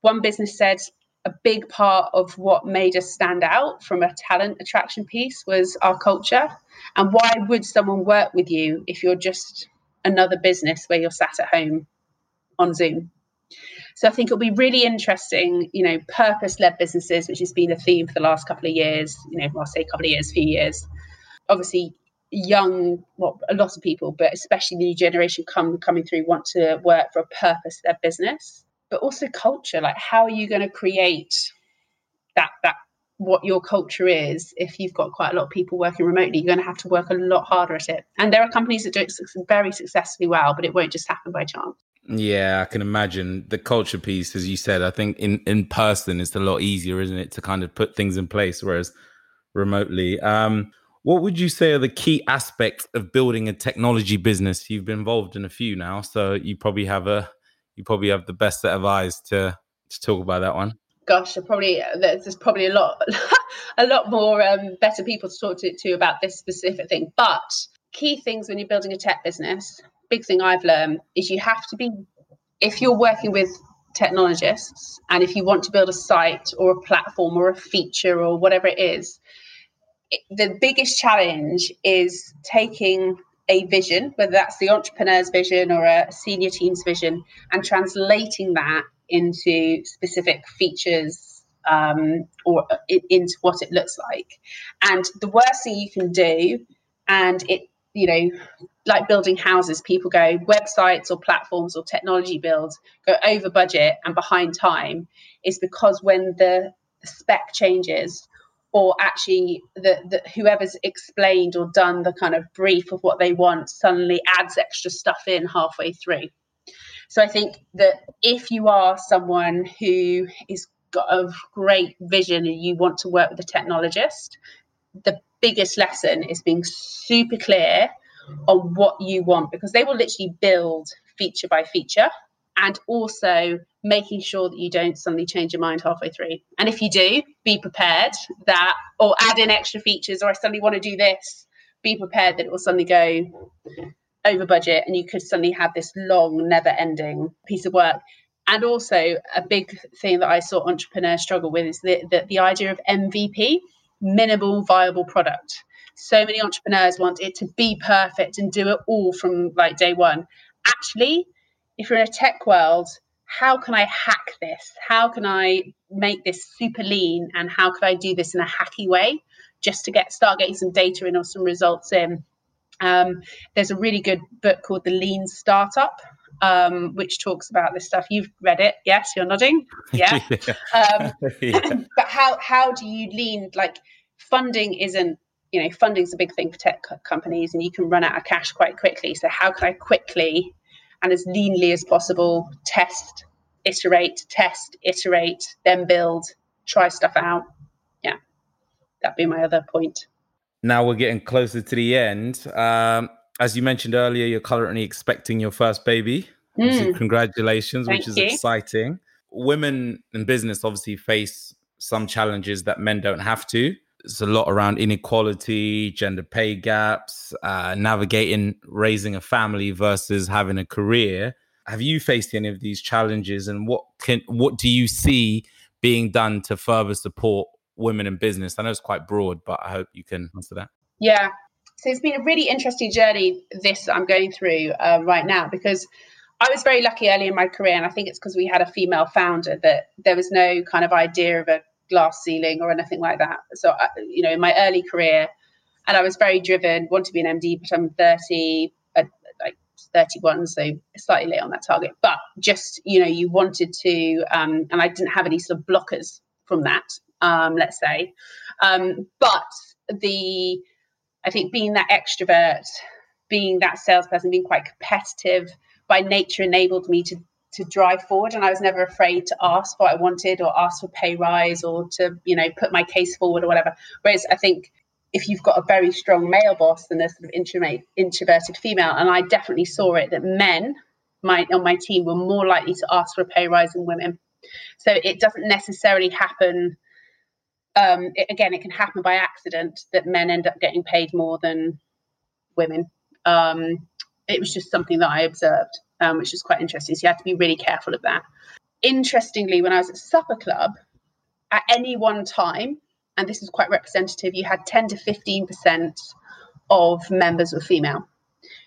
one business said a big part of what made us stand out from a talent attraction piece was our culture. And why would someone work with you if you're just another business where you're sat at home on Zoom? So I think it'll be really interesting, you know, purpose-led businesses, which has been a theme for the last couple of years, you know, I'll say a couple of years, few years, obviously young well a lot of people but especially the new generation come coming through want to work for a purpose their business but also culture. Like how are you going to create that that what your culture is if you've got quite a lot of people working remotely? You're going to have to work a lot harder at it. And there are companies that do it very successfully well but it won't just happen by chance. Yeah i can imagine. The culture piece as you said i think in in person it's a lot easier isn't it to kind of put things in place whereas remotely. Um what would you say are the key aspects of building a technology business? You've been involved in a few now, so you probably have a you probably have the best set of eyes to to talk about that one. Gosh, probably there's probably a lot a lot more um, better people to talk to, to about this specific thing. But key things when you're building a tech business, big thing I've learned is you have to be if you're working with technologists and if you want to build a site or a platform or a feature or whatever it is the biggest challenge is taking a vision, whether that's the entrepreneur's vision or a senior team's vision, and translating that into specific features um, or into what it looks like. And the worst thing you can do, and it, you know, like building houses, people go websites or platforms or technology builds go over budget and behind time, is because when the spec changes or actually the, whoever's explained or done the kind of brief of what they want suddenly adds extra stuff in halfway through. So i think that if you are someone who is got a great vision and you want to work with a technologist the biggest lesson is being super clear on what you want because they will literally build feature by feature and also making sure that you don't suddenly change your mind halfway through. And if you do, be prepared that, or add in extra features, or I suddenly want to do this, be prepared that it will suddenly go over budget and you could suddenly have this long, never ending piece of work. And also, a big thing that I saw entrepreneurs struggle with is the, the, the idea of MVP, minimal viable product. So many entrepreneurs want it to be perfect and do it all from like day one. Actually, if you're in a tech world, how can I hack this? How can I make this super lean? And how could I do this in a hacky way just to get start getting some data in or some results in? Um, there's a really good book called The Lean Startup, um, which talks about this stuff. You've read it, yes? You're nodding, yeah. Um, yeah. but how how do you lean? Like funding isn't you know funding's a big thing for tech companies, and you can run out of cash quite quickly. So how can I quickly and as leanly as possible test, iterate, test, iterate, then build, try stuff out. Yeah, that'd be my other point. Now we're getting closer to the end. Um, as you mentioned earlier, you're currently expecting your first baby. Mm. Congratulations, Thank which is you. exciting. Women in business obviously face some challenges that men don't have to there's a lot around inequality, gender pay gaps, uh, navigating raising a family versus having a career. Have you faced any of these challenges, and what can what do you see being done to further support women in business? I know it's quite broad, but I hope you can answer that. Yeah, so it's been a really interesting journey. This I'm going through uh, right now because I was very lucky early in my career, and I think it's because we had a female founder that there was no kind of idea of a glass ceiling or anything like that. So, uh, you know, in my early career, and I was very driven, want to be an MD, but I'm 30, uh, like 31, so slightly late on that target. But just, you know, you wanted to, um, and I didn't have any sort of blockers from that, um, let's say. Um, but the, I think being that extrovert, being that salesperson, being quite competitive by nature enabled me to to drive forward and I was never afraid to ask what I wanted or ask for pay rise or to, you know, put my case forward or whatever. Whereas I think if you've got a very strong male boss and a sort of introverted female, and I definitely saw it that men on my team were more likely to ask for a pay rise than women. So it doesn't necessarily happen. Um, it, again, it can happen by accident that men end up getting paid more than women. Um, it was just something that I observed um, which is quite interesting. So you have to be really careful of that. Interestingly, when I was at Supper Club, at any one time, and this is quite representative, you had 10 to 15% of members were female.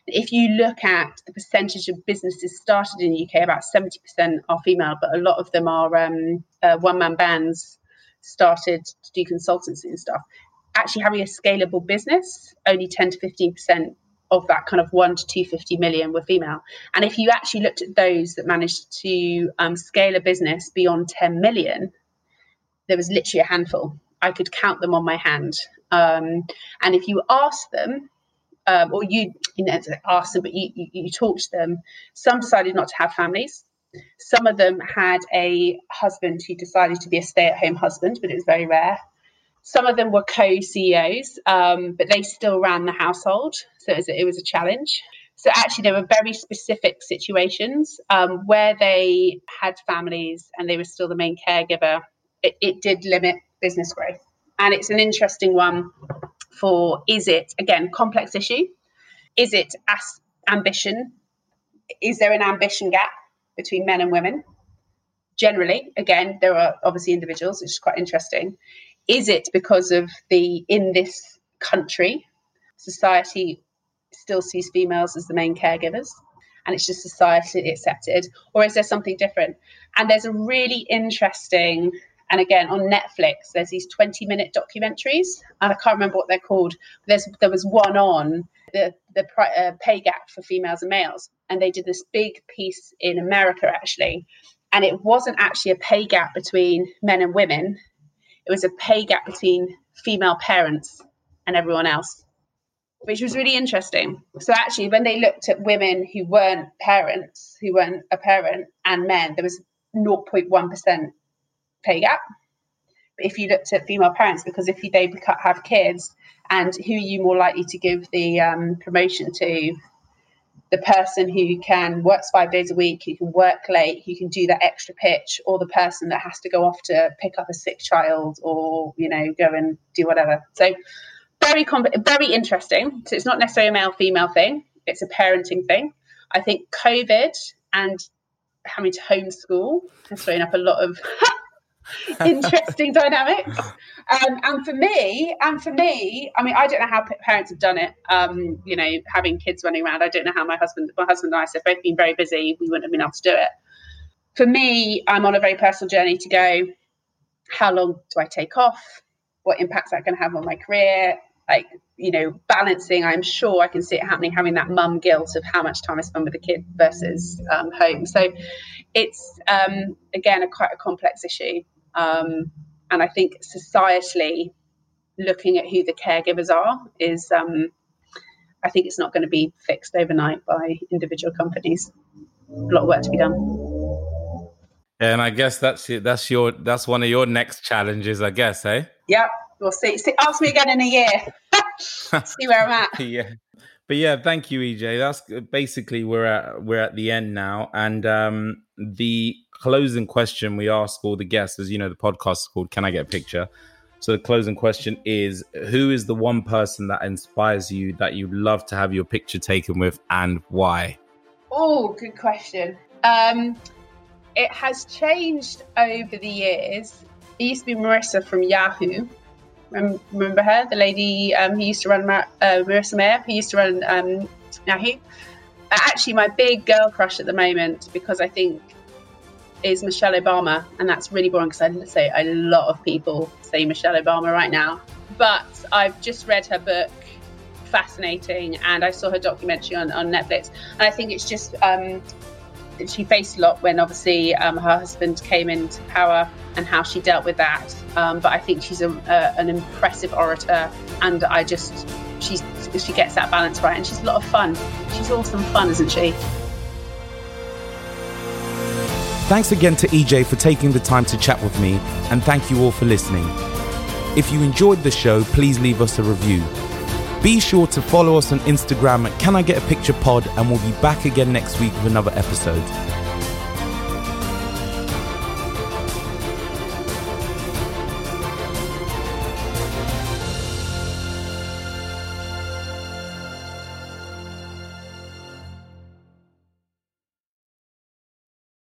If you look at the percentage of businesses started in the UK, about 70% are female, but a lot of them are um, uh, one man bands started to do consultancy and stuff. Actually, having a scalable business, only 10 to 15% of that kind of one to 250 million were female. And if you actually looked at those that managed to um, scale a business beyond 10 million, there was literally a handful. I could count them on my hand. Um, and if you ask them, um, or you, you know, them, but you, you, you to them, some decided not to have families. Some of them had a husband who decided to be a stay at home husband, but it was very rare. Some of them were co CEOs, um, but they still ran the household. So it was, it was, a challenge. So actually, there were very specific situations um, where they had families and they were still the main caregiver. It, it did limit business growth. And it's an interesting one for is it, again, complex issue? Is it as ambition? Is there an ambition gap between men and women? Generally, again, there are obviously individuals, which is quite interesting. Is it because of the, in this country, society still sees females as the main caregivers? and it's just society accepted or is there something different and there's a really interesting and again on netflix there's these 20 minute documentaries and i can't remember what they're called there's there was one on the the uh, pay gap for females and males and they did this big piece in america actually and it wasn't actually a pay gap between men and women it was a pay gap between female parents and everyone else, which was really interesting. So actually, when they looked at women who weren't parents, who weren't a parent, and men, there was 0.1% pay gap. But if you looked at female parents, because if they have kids, and who are you more likely to give the um, promotion to? The person who can works five days a week, who can work late, who can do that extra pitch, or the person that has to go off to pick up a sick child or you know go and do whatever. So very very interesting. So it's not necessarily a male female thing; it's a parenting thing. I think COVID and having to homeschool has thrown up a lot of interesting dynamics. Um, and for me, and for me, I mean, I don't know how parents have done it. Um, you know, having kids running around, I don't know how my husband, my husband and I have both been very busy. We wouldn't have been able to do it. For me, I'm on a very personal journey to go. How long do I take off? What impact's that going to have on my career? Like, you know, balancing. I'm sure I can see it happening. Having that mum guilt of how much time I spend with the kid versus um, home. So, it's um, again a quite a complex issue. Um, and I think societally, looking at who the caregivers are is, um, I think it's not going to be fixed overnight by individual companies. A lot of work to be done. And I guess that's your, that's your that's one of your next challenges, I guess, eh? Yeah, we'll see. see ask me again in a year. see where I'm at. yeah. But yeah, thank you, EJ. That's basically we're at we're at the end now, and um, the closing question we ask all the guests, as you know, the podcast is called "Can I Get a Picture?" So the closing question is: Who is the one person that inspires you that you'd love to have your picture taken with, and why? Oh, good question. Um, it has changed over the years. It used to be Marissa from Yahoo. Remember her, the lady um, who used to run uh, Marissa Mayer, who used to run um, Yahoo. Actually, my big girl crush at the moment, because I think is Michelle Obama, and that's really boring because I say a lot of people say Michelle Obama right now. But I've just read her book, fascinating, and I saw her documentary on, on Netflix, and I think it's just um, she faced a lot when obviously um, her husband came into power and how she dealt with that. Um, but I think she's a, a, an impressive orator, and I just she's she gets that balance right, and she's a lot of fun. She's awesome fun, isn't she? Thanks again to EJ for taking the time to chat with me, and thank you all for listening. If you enjoyed the show, please leave us a review. Be sure to follow us on Instagram at Can I Get a Picture Pod, and we'll be back again next week with another episode.